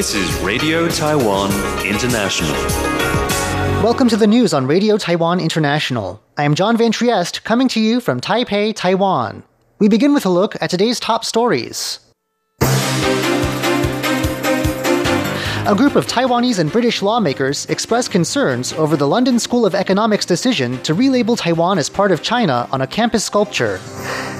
This is Radio Taiwan International. Welcome to the news on Radio Taiwan International. I am John Van Trieste coming to you from Taipei, Taiwan. We begin with a look at today's top stories. A group of Taiwanese and British lawmakers expressed concerns over the London School of Economics decision to relabel Taiwan as part of China on a campus sculpture.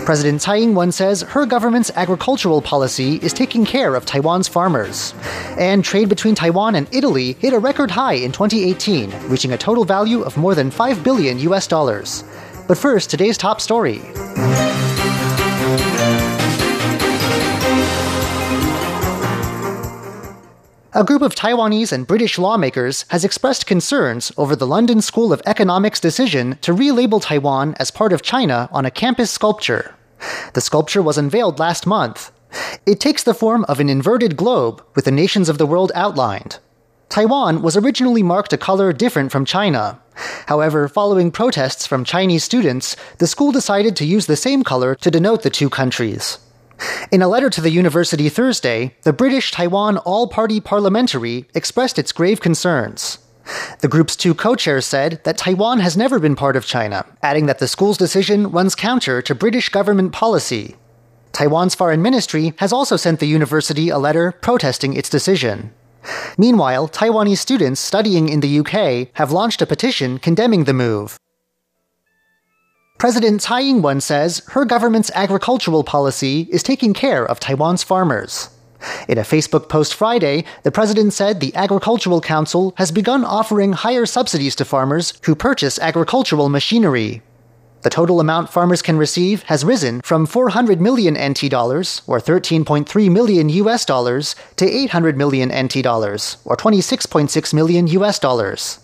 President Tsai Ing wen says her government's agricultural policy is taking care of Taiwan's farmers. And trade between Taiwan and Italy hit a record high in 2018, reaching a total value of more than 5 billion US dollars. But first, today's top story. A group of Taiwanese and British lawmakers has expressed concerns over the London School of Economics decision to relabel Taiwan as part of China on a campus sculpture. The sculpture was unveiled last month. It takes the form of an inverted globe with the nations of the world outlined. Taiwan was originally marked a color different from China. However, following protests from Chinese students, the school decided to use the same color to denote the two countries. In a letter to the university Thursday, the British Taiwan All Party Parliamentary expressed its grave concerns. The group's two co chairs said that Taiwan has never been part of China, adding that the school's decision runs counter to British government policy. Taiwan's foreign ministry has also sent the university a letter protesting its decision. Meanwhile, Taiwanese students studying in the UK have launched a petition condemning the move. President Tsai Ing wen says her government's agricultural policy is taking care of Taiwan's farmers. In a Facebook post Friday, the president said the Agricultural Council has begun offering higher subsidies to farmers who purchase agricultural machinery. The total amount farmers can receive has risen from 400 million NT dollars, or 13.3 million US dollars, to 800 million NT dollars, or 26.6 million US dollars.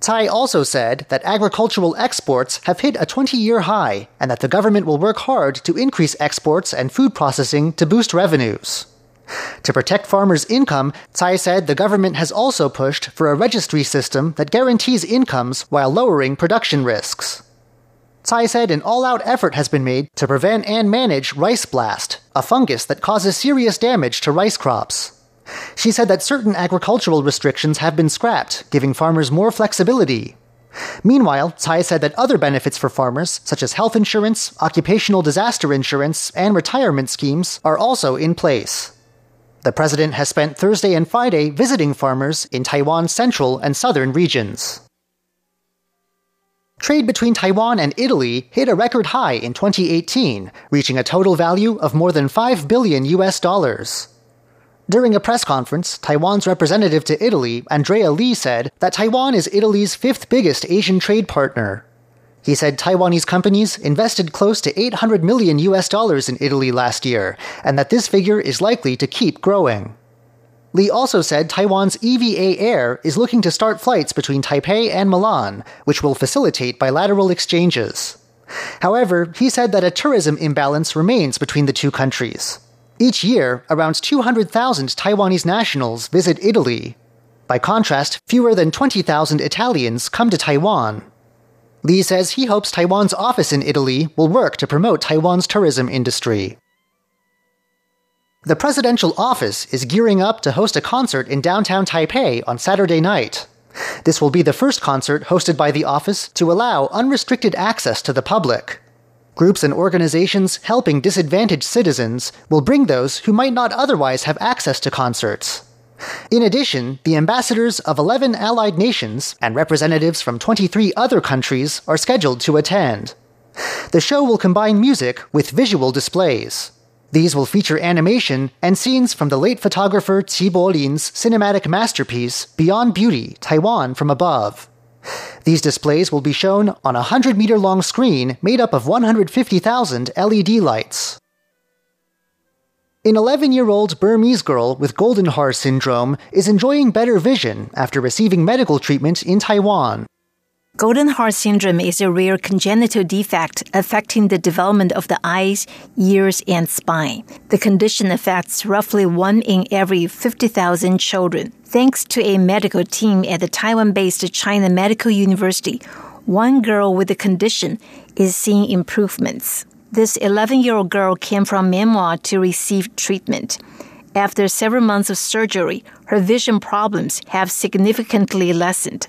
Tsai also said that agricultural exports have hit a 20 year high and that the government will work hard to increase exports and food processing to boost revenues. To protect farmers' income, Tsai said the government has also pushed for a registry system that guarantees incomes while lowering production risks. Tsai said an all out effort has been made to prevent and manage rice blast, a fungus that causes serious damage to rice crops. She said that certain agricultural restrictions have been scrapped, giving farmers more flexibility. Meanwhile, Tsai said that other benefits for farmers, such as health insurance, occupational disaster insurance, and retirement schemes, are also in place. The president has spent Thursday and Friday visiting farmers in Taiwan's central and southern regions. Trade between Taiwan and Italy hit a record high in 2018, reaching a total value of more than 5 billion US dollars. During a press conference, Taiwan's representative to Italy, Andrea Lee, said that Taiwan is Italy's fifth biggest Asian trade partner. He said Taiwanese companies invested close to 800 million US dollars in Italy last year, and that this figure is likely to keep growing. Lee also said Taiwan's EVA Air is looking to start flights between Taipei and Milan, which will facilitate bilateral exchanges. However, he said that a tourism imbalance remains between the two countries. Each year, around 200,000 Taiwanese nationals visit Italy. By contrast, fewer than 20,000 Italians come to Taiwan. Lee says he hopes Taiwan's office in Italy will work to promote Taiwan's tourism industry. The presidential office is gearing up to host a concert in downtown Taipei on Saturday night. This will be the first concert hosted by the office to allow unrestricted access to the public. Groups and organizations helping disadvantaged citizens will bring those who might not otherwise have access to concerts. In addition, the ambassadors of 11 allied nations and representatives from 23 other countries are scheduled to attend. The show will combine music with visual displays. These will feature animation and scenes from the late photographer Qi Bolin's cinematic masterpiece, Beyond Beauty Taiwan from Above. These displays will be shown on a 100 meter long screen made up of 150,000 LED lights. An 11 year old Burmese girl with golden Goldenhar syndrome is enjoying better vision after receiving medical treatment in Taiwan. Golden Goldenhar syndrome is a rare congenital defect affecting the development of the eyes, ears, and spine. The condition affects roughly one in every 50,000 children. Thanks to a medical team at the Taiwan based China Medical University, one girl with the condition is seeing improvements. This 11 year old girl came from Myanmar to receive treatment. After several months of surgery, her vision problems have significantly lessened.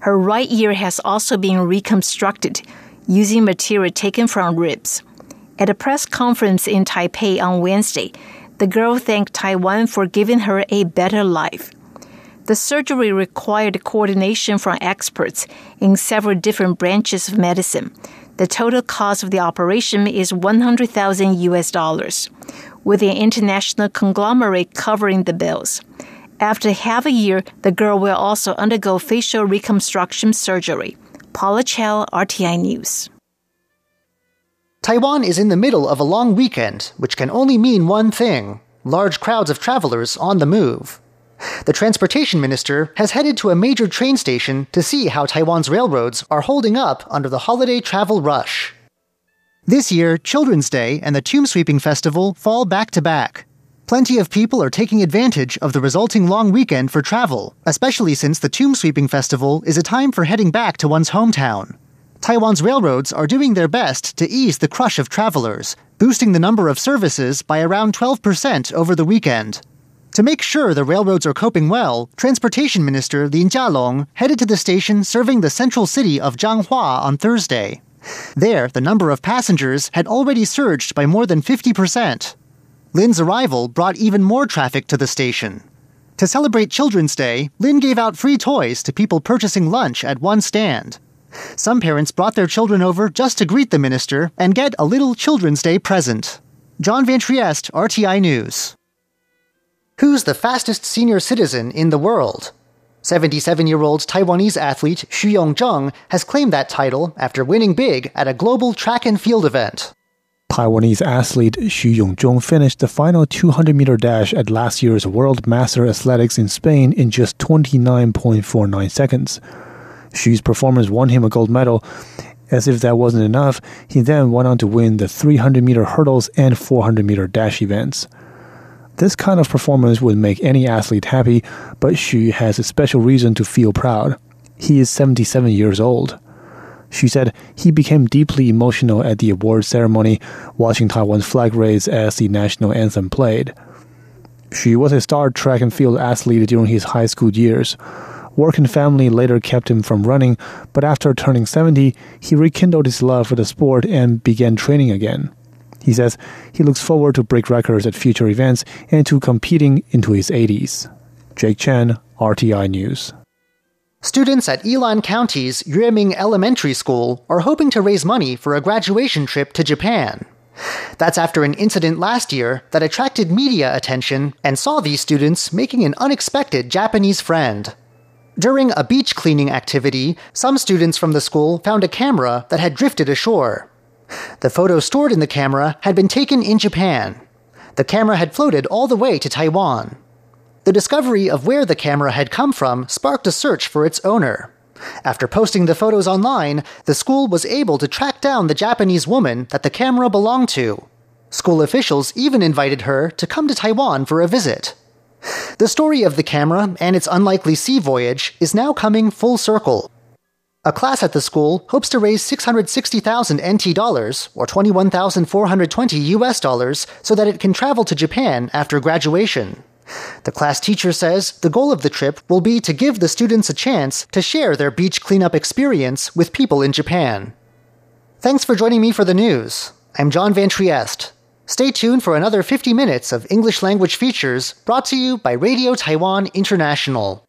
Her right ear has also been reconstructed using material taken from ribs. At a press conference in Taipei on Wednesday, the girl thanked Taiwan for giving her a better life. The surgery required coordination from experts in several different branches of medicine. The total cost of the operation is 100,000 US dollars, with an international conglomerate covering the bills. After half a year, the girl will also undergo facial reconstruction surgery. Paula Chow, RTI News. Taiwan is in the middle of a long weekend, which can only mean one thing large crowds of travelers on the move. The transportation minister has headed to a major train station to see how Taiwan's railroads are holding up under the holiday travel rush. This year, Children's Day and the Tomb Sweeping Festival fall back to back. Plenty of people are taking advantage of the resulting long weekend for travel, especially since the Tomb Sweeping Festival is a time for heading back to one's hometown. Taiwan's railroads are doing their best to ease the crush of travelers, boosting the number of services by around 12% over the weekend. To make sure the railroads are coping well, Transportation Minister Lin Jialong headed to the station serving the central city of Changhua on Thursday. There, the number of passengers had already surged by more than 50%. Lin's arrival brought even more traffic to the station. To celebrate Children's Day, Lin gave out free toys to people purchasing lunch at one stand. Some parents brought their children over just to greet the minister and get a little Children's Day present. John Van Trieste, RTI News. Who's the fastest senior citizen in the world? 77 year old Taiwanese athlete Xu Yongzheng has claimed that title after winning big at a global track and field event. Taiwanese athlete Xu Yongzheng finished the final 200 meter dash at last year's World Master Athletics in Spain in just 29.49 seconds. Xu's performance won him a gold medal. As if that wasn't enough, he then went on to win the 300 meter hurdles and 400 meter dash events. This kind of performance would make any athlete happy, but Xu has a special reason to feel proud. He is 77 years old. Xu said he became deeply emotional at the award ceremony, watching Taiwan's flag raise as the national anthem played. Xu was a star track and field athlete during his high school years. Work and family later kept him from running, but after turning 70, he rekindled his love for the sport and began training again. He says he looks forward to break records at future events and to competing into his 80s. Jake Chen, RTI News. Students at Ilan County's Yueming Elementary School are hoping to raise money for a graduation trip to Japan. That's after an incident last year that attracted media attention and saw these students making an unexpected Japanese friend. During a beach cleaning activity, some students from the school found a camera that had drifted ashore. The photo stored in the camera had been taken in Japan. The camera had floated all the way to Taiwan. The discovery of where the camera had come from sparked a search for its owner. After posting the photos online, the school was able to track down the Japanese woman that the camera belonged to. School officials even invited her to come to Taiwan for a visit. The story of the camera and its unlikely sea voyage is now coming full circle. A class at the school hopes to raise 660,000 NT dollars, or 21,420 US dollars, so that it can travel to Japan after graduation. The class teacher says the goal of the trip will be to give the students a chance to share their beach cleanup experience with people in Japan. Thanks for joining me for the news. I'm John Van Trieste. Stay tuned for another 50 minutes of English language features brought to you by Radio Taiwan International.